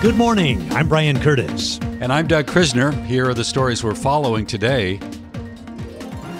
Good morning. I'm Brian Curtis. And I'm Doug Krizner. Here are the stories we're following today.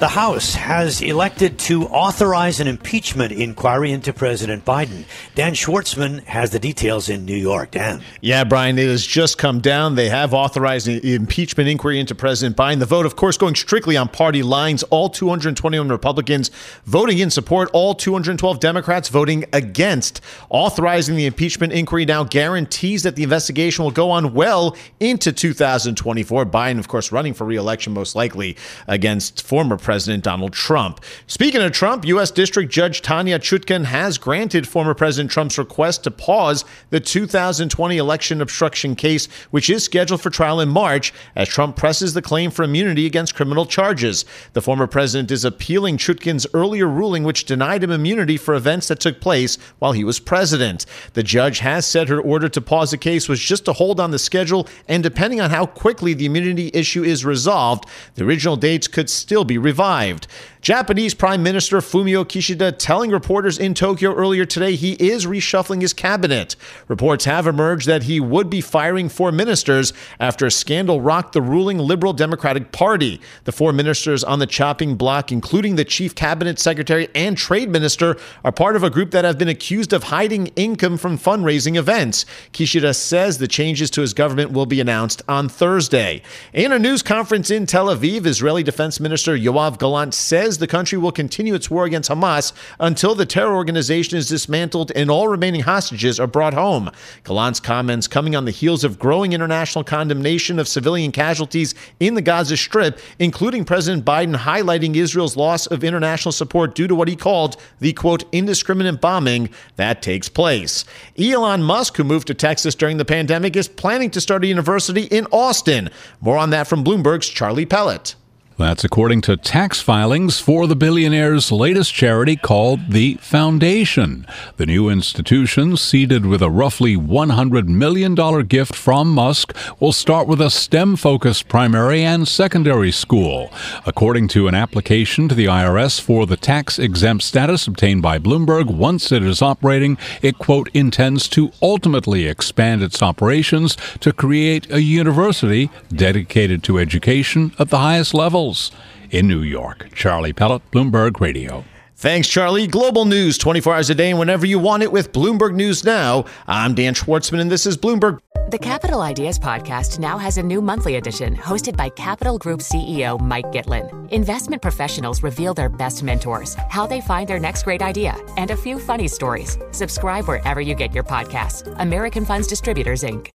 The House has elected to authorize an impeachment inquiry into President Biden. Dan Schwartzman has the details in New York. Dan. Yeah, Brian, it has just come down. They have authorized an impeachment inquiry into President Biden. The vote, of course, going strictly on party lines. All 221 Republicans voting in support, all 212 Democrats voting against. Authorizing the impeachment inquiry now guarantees that the investigation will go on well into 2024. Biden, of course, running for reelection most likely against former President President Donald Trump. Speaking of Trump, U.S. District Judge Tanya Chutkan has granted former President Trump's request to pause the 2020 election obstruction case, which is scheduled for trial in March, as Trump presses the claim for immunity against criminal charges. The former president is appealing Chutkan's earlier ruling, which denied him immunity for events that took place while he was president. The judge has said her order to pause the case was just to hold on the schedule, and depending on how quickly the immunity issue is resolved, the original dates could still be revived survived. Japanese Prime Minister Fumio Kishida telling reporters in Tokyo earlier today he is reshuffling his cabinet. Reports have emerged that he would be firing four ministers after a scandal rocked the ruling Liberal Democratic Party. The four ministers on the chopping block, including the chief cabinet secretary and trade minister, are part of a group that have been accused of hiding income from fundraising events. Kishida says the changes to his government will be announced on Thursday. In a news conference in Tel Aviv, Israeli Defense Minister Yoav Gallant says says the country will continue its war against Hamas until the terror organization is dismantled and all remaining hostages are brought home. Gallant's comments coming on the heels of growing international condemnation of civilian casualties in the Gaza Strip, including President Biden highlighting Israel's loss of international support due to what he called the quote indiscriminate bombing that takes place. Elon Musk, who moved to Texas during the pandemic, is planning to start a university in Austin. More on that from Bloomberg's Charlie Pellett. That's according to tax filings for the billionaire's latest charity called the Foundation. The new institution, seeded with a roughly $100 million gift from Musk, will start with a STEM focused primary and secondary school. According to an application to the IRS for the tax exempt status obtained by Bloomberg, once it is operating, it, quote, intends to ultimately expand its operations to create a university dedicated to education at the highest levels in New York. Charlie Pellett, Bloomberg Radio. Thanks, Charlie. Global news 24 hours a day and whenever you want it with Bloomberg News Now. I'm Dan Schwartzman, and this is Bloomberg. The Capital Ideas Podcast now has a new monthly edition hosted by Capital Group CEO Mike Gitlin. Investment professionals reveal their best mentors, how they find their next great idea, and a few funny stories. Subscribe wherever you get your podcasts. American Funds Distributors, Inc.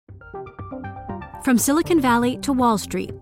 From Silicon Valley to Wall Street,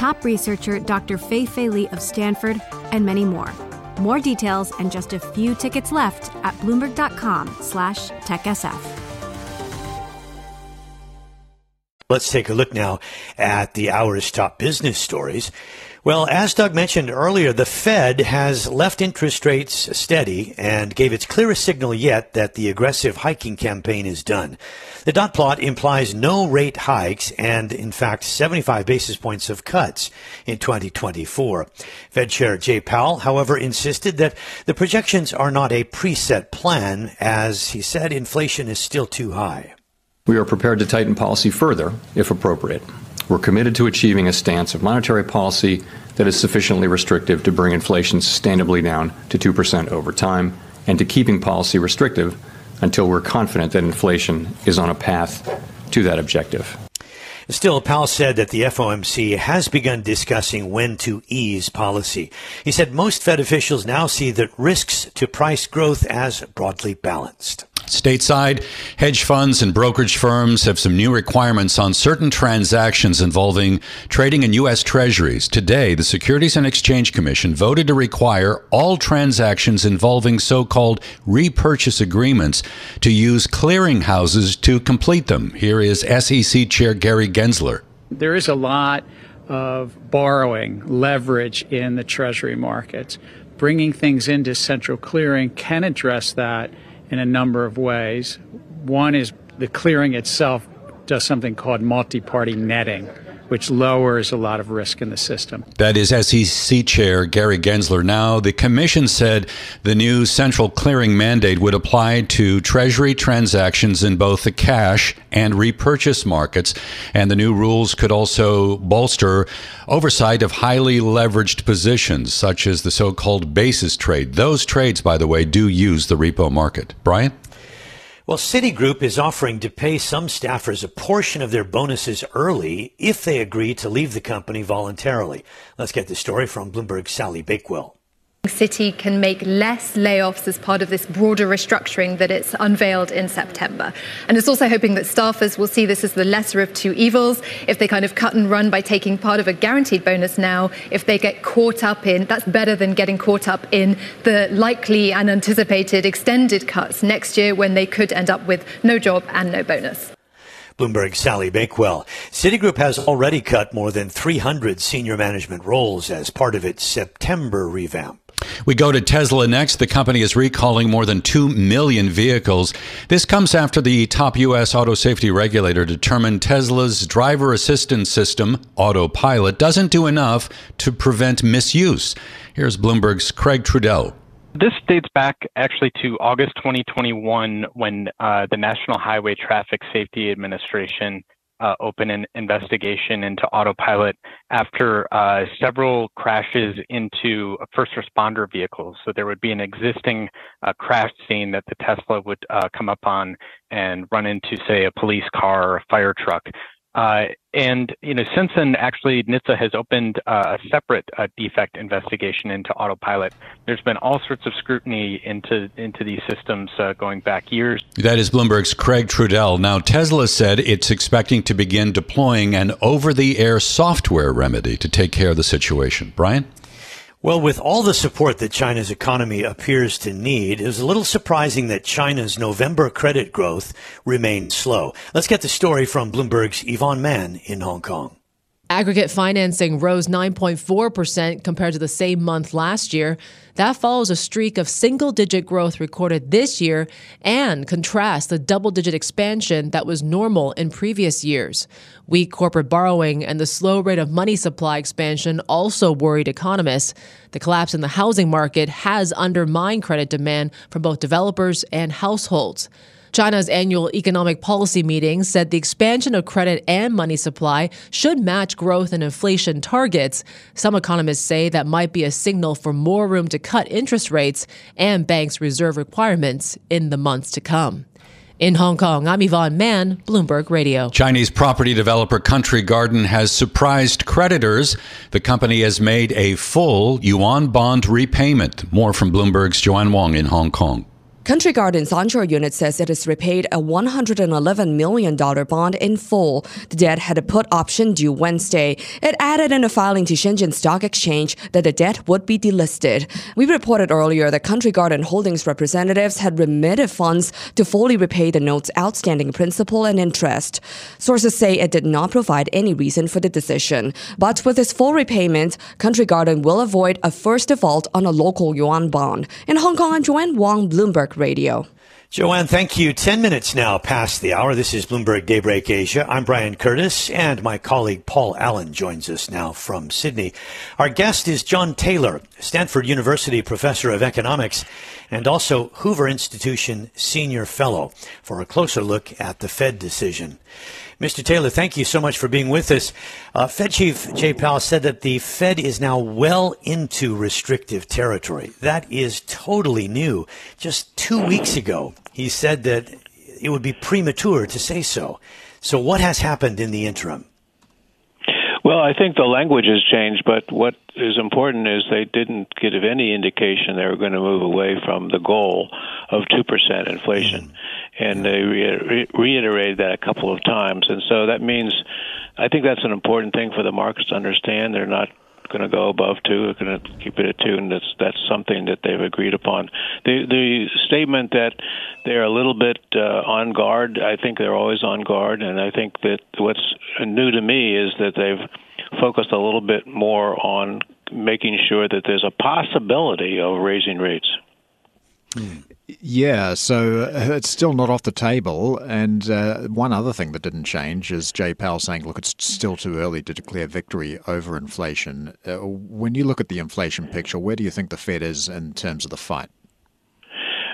top researcher Dr. Fei Fei Li of Stanford, and many more. More details and just a few tickets left at bloomberg.com slash techsf. Let's take a look now at the hour's top business stories. Well, as Doug mentioned earlier, the Fed has left interest rates steady and gave its clearest signal yet that the aggressive hiking campaign is done. The dot plot implies no rate hikes and, in fact, 75 basis points of cuts in 2024. Fed Chair Jay Powell, however, insisted that the projections are not a preset plan, as he said inflation is still too high. We are prepared to tighten policy further if appropriate. We're committed to achieving a stance of monetary policy that is sufficiently restrictive to bring inflation sustainably down to 2% over time and to keeping policy restrictive until we're confident that inflation is on a path to that objective. Still, Powell said that the FOMC has begun discussing when to ease policy. He said most Fed officials now see the risks to price growth as broadly balanced. Stateside, hedge funds and brokerage firms have some new requirements on certain transactions involving trading in U.S. Treasuries. Today, the Securities and Exchange Commission voted to require all transactions involving so called repurchase agreements to use clearinghouses to complete them. Here is SEC Chair Gary Gensler. There is a lot of borrowing leverage in the Treasury markets. Bringing things into central clearing can address that in a number of ways. One is the clearing itself does something called multi party netting, which lowers a lot of risk in the system. That is SEC Chair Gary Gensler. Now, the Commission said the new central clearing mandate would apply to Treasury transactions in both the cash and repurchase markets, and the new rules could also bolster oversight of highly leveraged positions, such as the so called basis trade. Those trades, by the way, do use the repo market. Brian? Well, Citigroup is offering to pay some staffers a portion of their bonuses early if they agree to leave the company voluntarily. Let's get the story from Bloomberg's Sally Bakewell. Citi can make less layoffs as part of this broader restructuring that it's unveiled in September. And it's also hoping that staffers will see this as the lesser of two evils. If they kind of cut and run by taking part of a guaranteed bonus now, if they get caught up in, that's better than getting caught up in the likely and anticipated extended cuts next year when they could end up with no job and no bonus. Bloomberg's Sally Bakewell. Citigroup has already cut more than 300 senior management roles as part of its September revamp. We go to Tesla next. The company is recalling more than 2 million vehicles. This comes after the top U.S. auto safety regulator determined Tesla's driver assistance system, Autopilot, doesn't do enough to prevent misuse. Here's Bloomberg's Craig Trudell. This dates back actually to August 2021 when uh, the National Highway Traffic Safety Administration uh, open an investigation into autopilot after uh, several crashes into first responder vehicles. So there would be an existing uh, crash scene that the Tesla would uh, come up on and run into, say, a police car or a fire truck. Uh, and you know, since then, actually, NHTSA has opened uh, a separate uh, defect investigation into autopilot. There's been all sorts of scrutiny into into these systems uh, going back years. That is Bloomberg's Craig Trudell. Now, Tesla said it's expecting to begin deploying an over-the-air software remedy to take care of the situation. Brian. Well, with all the support that China's economy appears to need, it was a little surprising that China's November credit growth remained slow. Let's get the story from Bloomberg's Yvonne Man in Hong Kong. Aggregate financing rose 9.4% compared to the same month last year. That follows a streak of single digit growth recorded this year and contrasts the double digit expansion that was normal in previous years. Weak corporate borrowing and the slow rate of money supply expansion also worried economists. The collapse in the housing market has undermined credit demand from both developers and households. China's annual economic policy meeting said the expansion of credit and money supply should match growth and inflation targets. Some economists say that might be a signal for more room to cut interest rates and banks' reserve requirements in the months to come. In Hong Kong, I'm Yvonne Man, Bloomberg Radio. Chinese property developer Country Garden has surprised creditors. The company has made a full yuan bond repayment. More from Bloomberg's Joanne Wong in Hong Kong. Country Garden's onshore unit says it has repaid a $111 million bond in full. The debt had a put option due Wednesday. It added in a filing to Shenzhen Stock Exchange that the debt would be delisted. We reported earlier that Country Garden Holdings representatives had remitted funds to fully repay the note's outstanding principal and interest. Sources say it did not provide any reason for the decision. But with its full repayment, Country Garden will avoid a first default on a local yuan bond. In Hong Kong, I'm Joanne Wong, Bloomberg Radio. Joanne, thank you. 10 minutes now past the hour. This is Bloomberg Daybreak Asia. I'm Brian Curtis, and my colleague Paul Allen joins us now from Sydney. Our guest is John Taylor, Stanford University professor of economics and also Hoover Institution senior fellow, for a closer look at the Fed decision. Mr. Taylor, thank you so much for being with us. Uh, Fed Chief Jay Powell said that the Fed is now well into restrictive territory. That is totally new. Just two weeks ago, he said that it would be premature to say so. So, what has happened in the interim? Well, I think the language has changed, but what is important is they didn't give any indication they were going to move away from the goal of 2% inflation. Mm. And they re- reiterated that a couple of times. And so that means I think that's an important thing for the markets to understand. They're not going to go above two. They're going to keep it at two, and that's that's something that they've agreed upon. The the statement that they're a little bit uh, on guard. I think they're always on guard, and I think that what's new to me is that they've focused a little bit more on making sure that there's a possibility of raising rates. Yeah, so uh, it's still not off the table. And uh, one other thing that didn't change is Jay Powell saying, look, it's still too early to declare victory over inflation. Uh, when you look at the inflation picture, where do you think the Fed is in terms of the fight?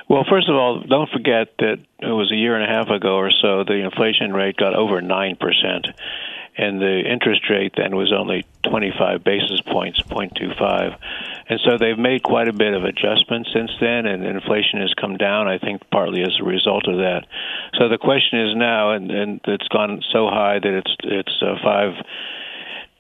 Well, first of all, don't forget that it was a year and a half ago or so, the inflation rate got over 9% and the interest rate then was only 25 basis points, 0.25. And so they've made quite a bit of adjustments since then, and inflation has come down, I think, partly as a result of that. So the question is now, and, and it's gone so high that it's it's uh, five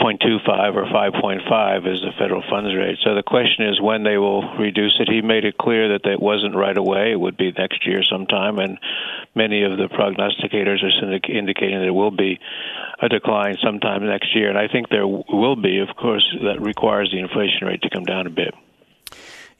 0.25 or 5.5 is the federal funds rate. So the question is when they will reduce it. He made it clear that it wasn't right away. It would be next year sometime, and many of the prognosticators are indicating that it will be a decline sometime next year. And I think there will be, of course, that requires the inflation rate to come down a bit.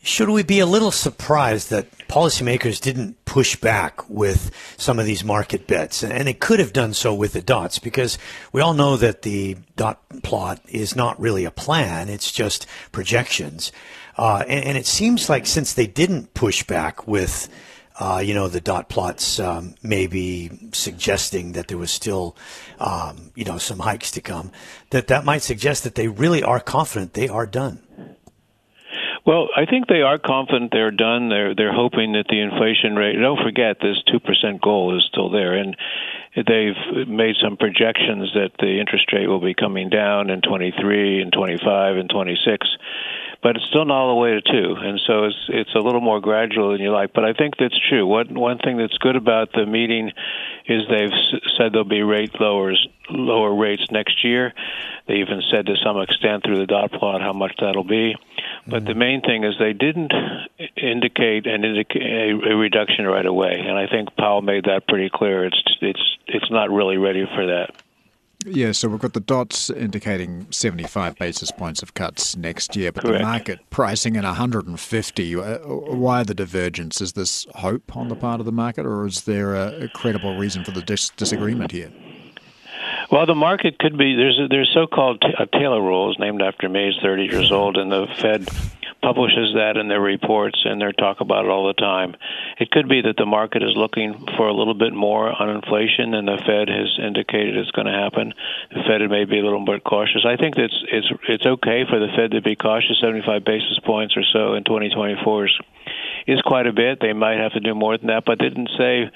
Should we be a little surprised that policymakers didn't push back with some of these market bets? And they could have done so with the dots because we all know that the dot plot is not really a plan, it's just projections. Uh, and, and, it seems like since they didn't push back with uh, you know, the dot plots um, maybe suggesting that there was still, um, you know, some hikes to come, that that might suggest that they really are confident they are done. Well, I think they are confident they're done. They're they're hoping that the inflation rate. Don't forget, this two percent goal is still there, and they've made some projections that the interest rate will be coming down in 23 and 25 and 26 but it's still not all the way to two, and so it's it's a little more gradual than you like. But I think that's true. One one thing that's good about the meeting is they've said there'll be rate lowers lower rates next year. They even said to some extent through the dot plot how much that'll be. But the main thing is they didn't indicate an indica- a, a reduction right away, and I think Powell made that pretty clear. It's it's it's not really ready for that. Yeah, so we've got the dots indicating 75 basis points of cuts next year, but Correct. the market pricing in 150. Uh, why the divergence? Is this hope on the part of the market, or is there a credible reason for the dis- disagreement here? Well, the market could be there's a, there's so-called t- a Taylor rules named after me. He's 30 years old, and the Fed publishes that in their reports and they talk about it all the time. It could be that the market is looking for a little bit more on inflation than the Fed has indicated it's going to happen. The Fed may be a little bit cautious. I think it's it's it's okay for the Fed to be cautious. 75 basis points or so in 2024 is is quite a bit. They might have to do more than that, but they didn't say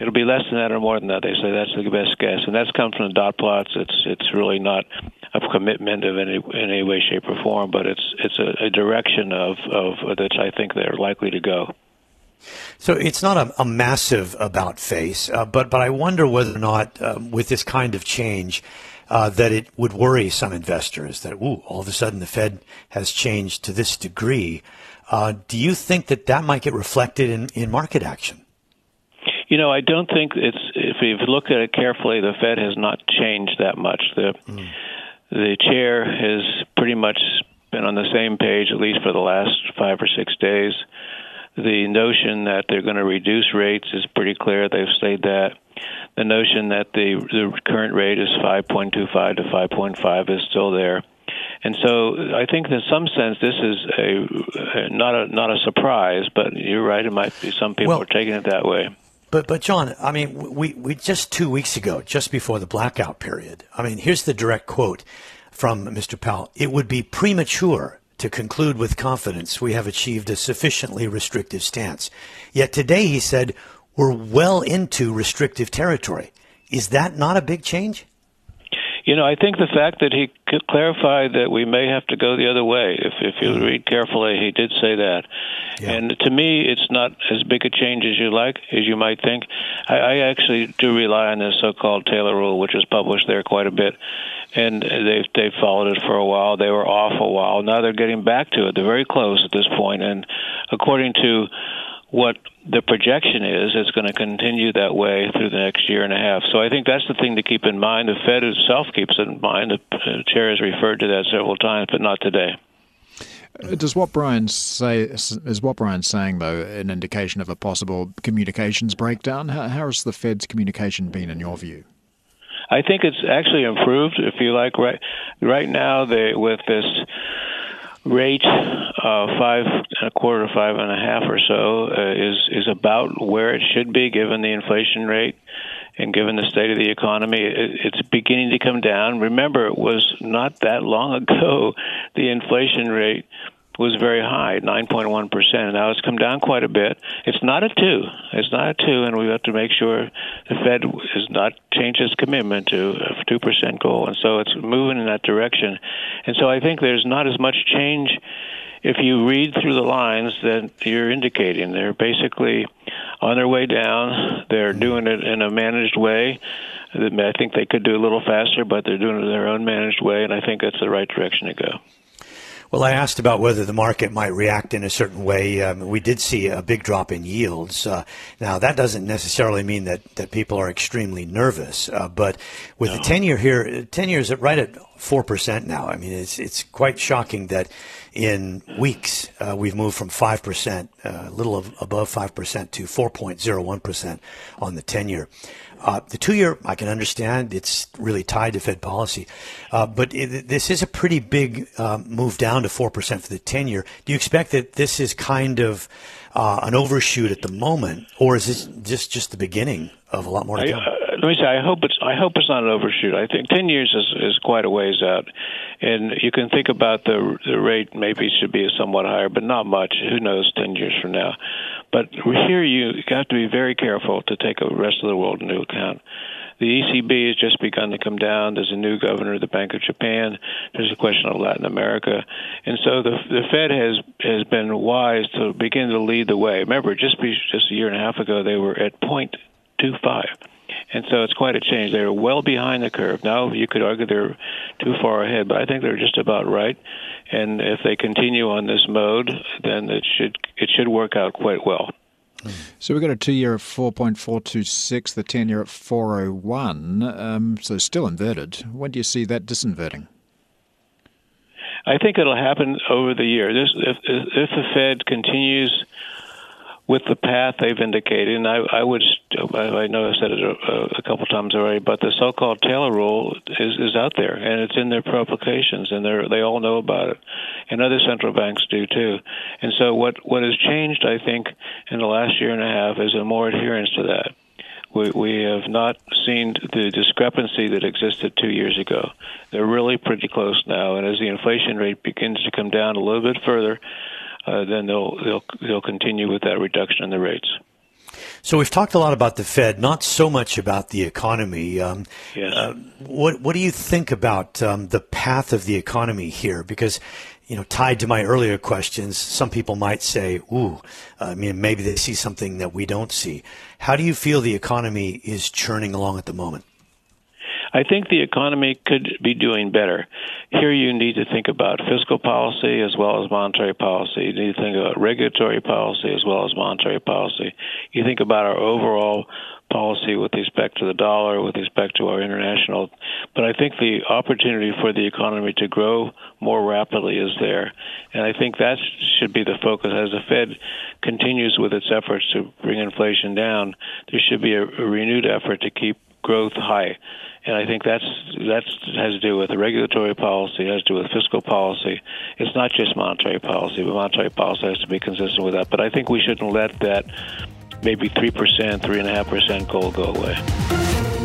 it'll be less than that or more than that. They say that's the best guess, and that's come from the dot plots. It's it's really not a commitment of any in any way, shape, or form, but it's it's a, a direction of of that I think they're likely to go. So it's not a, a massive about face, uh, but but I wonder whether or not uh, with this kind of change. Uh, that it would worry some investors that ooh, all of a sudden the Fed has changed to this degree. Uh, do you think that that might get reflected in, in market action? You know, I don't think it's. If you look at it carefully, the Fed has not changed that much. The mm. The chair has pretty much been on the same page at least for the last five or six days. The notion that they're going to reduce rates is pretty clear. They've said that. The notion that the the current rate is 5.25 to 5.5 is still there. And so I think in some sense this is a, not a not a surprise, but you're right. It might be some people well, are taking it that way. But but John, I mean, we we just two weeks ago, just before the blackout period. I mean, here's the direct quote from Mr. Powell. It would be premature to conclude with confidence we have achieved a sufficiently restrictive stance. Yet today he said we're well into restrictive territory. Is that not a big change? You know, I think the fact that he clarified that we may have to go the other way, if if you mm-hmm. read carefully, he did say that. Yeah. And to me, it's not as big a change as you like, as you might think. I, I actually do rely on this so-called Taylor rule, which is published there quite a bit and they've they've followed it for a while. They were off a while. Now they're getting back to it. They're very close at this point, and according to what the projection is, it's going to continue that way through the next year and a half. So I think that's the thing to keep in mind. The Fed itself keeps it in mind. The chair has referred to that several times, but not today. Uh, does what Brian say is what Brian's saying though an indication of a possible communications breakdown? How, how has the Fed's communication been in your view? I think it's actually improved. If you like, right right now they with this rate uh, five and a quarter, five and a half or so uh, is is about where it should be given the inflation rate and given the state of the economy. It, it's beginning to come down. Remember, it was not that long ago the inflation rate was very high, 9.1%. Now it's come down quite a bit. It's not a 2. It's not a 2, and we have to make sure the Fed has not changed its commitment to a 2% goal. And so it's moving in that direction. And so I think there's not as much change if you read through the lines that you're indicating. They're basically on their way down. They're doing it in a managed way. I think they could do a little faster, but they're doing it in their own managed way, and I think that's the right direction to go. Well, I asked about whether the market might react in a certain way. Um, we did see a big drop in yields. Uh, now, that doesn't necessarily mean that, that people are extremely nervous, uh, but with no. the 10 year here, 10 years right at 4% now. I mean, it's, it's quite shocking that in weeks uh, we've moved from 5%, uh, a little of, above 5% to 4.01% on the 10 year. Uh, the two year, I can understand it's really tied to Fed policy, uh, but it, this is a pretty big uh, move down to 4% for the 10 year. Do you expect that this is kind of uh, an overshoot at the moment, or is this just, just the beginning of a lot more to come? I, let me say, I hope it's I hope it's not an overshoot. I think ten years is, is quite a ways out, and you can think about the the rate maybe should be somewhat higher, but not much. Who knows ten years from now? But here you have to be very careful to take the rest of the world into account. The ECB has just begun to come down. There's a new governor of the Bank of Japan. There's a question of Latin America, and so the the Fed has has been wise to begin to lead the way. Remember, just be, just a year and a half ago, they were at point two five. And so it's quite a change. They're well behind the curve. Now you could argue they're too far ahead, but I think they're just about right. And if they continue on this mode, then it should it should work out quite well. So we've got a two-year at 4.426, the 10-year at 401, um, so still inverted. When do you see that disinverting? I think it'll happen over the year. This, if, if the Fed continues with the path they've indicated, and I, I would, I know I've said it a, a couple times already, but the so-called Taylor rule is, is out there, and it's in their publications, and they they all know about it, and other central banks do too. And so, what what has changed, I think, in the last year and a half is a more adherence to that. We, we have not seen the discrepancy that existed two years ago. They're really pretty close now, and as the inflation rate begins to come down a little bit further, uh, then they'll they'll they'll continue with that reduction in the rates. So we've talked a lot about the Fed, not so much about the economy. Um, yes. Uh, what what do you think about um, the path of the economy here? Because you know, tied to my earlier questions, some people might say, "Ooh, I mean, maybe they see something that we don't see." How do you feel the economy is churning along at the moment? I think the economy could be doing better. Here you need to think about fiscal policy as well as monetary policy. You need to think about regulatory policy as well as monetary policy. You think about our overall policy with respect to the dollar, with respect to our international. But I think the opportunity for the economy to grow more rapidly is there. And I think that should be the focus. As the Fed continues with its efforts to bring inflation down, there should be a, a renewed effort to keep growth high and I think that's that has to do with the regulatory policy, has to do with fiscal policy. It's not just monetary policy, but monetary policy has to be consistent with that. But I think we shouldn't let that maybe 3%, 3.5% goal go away.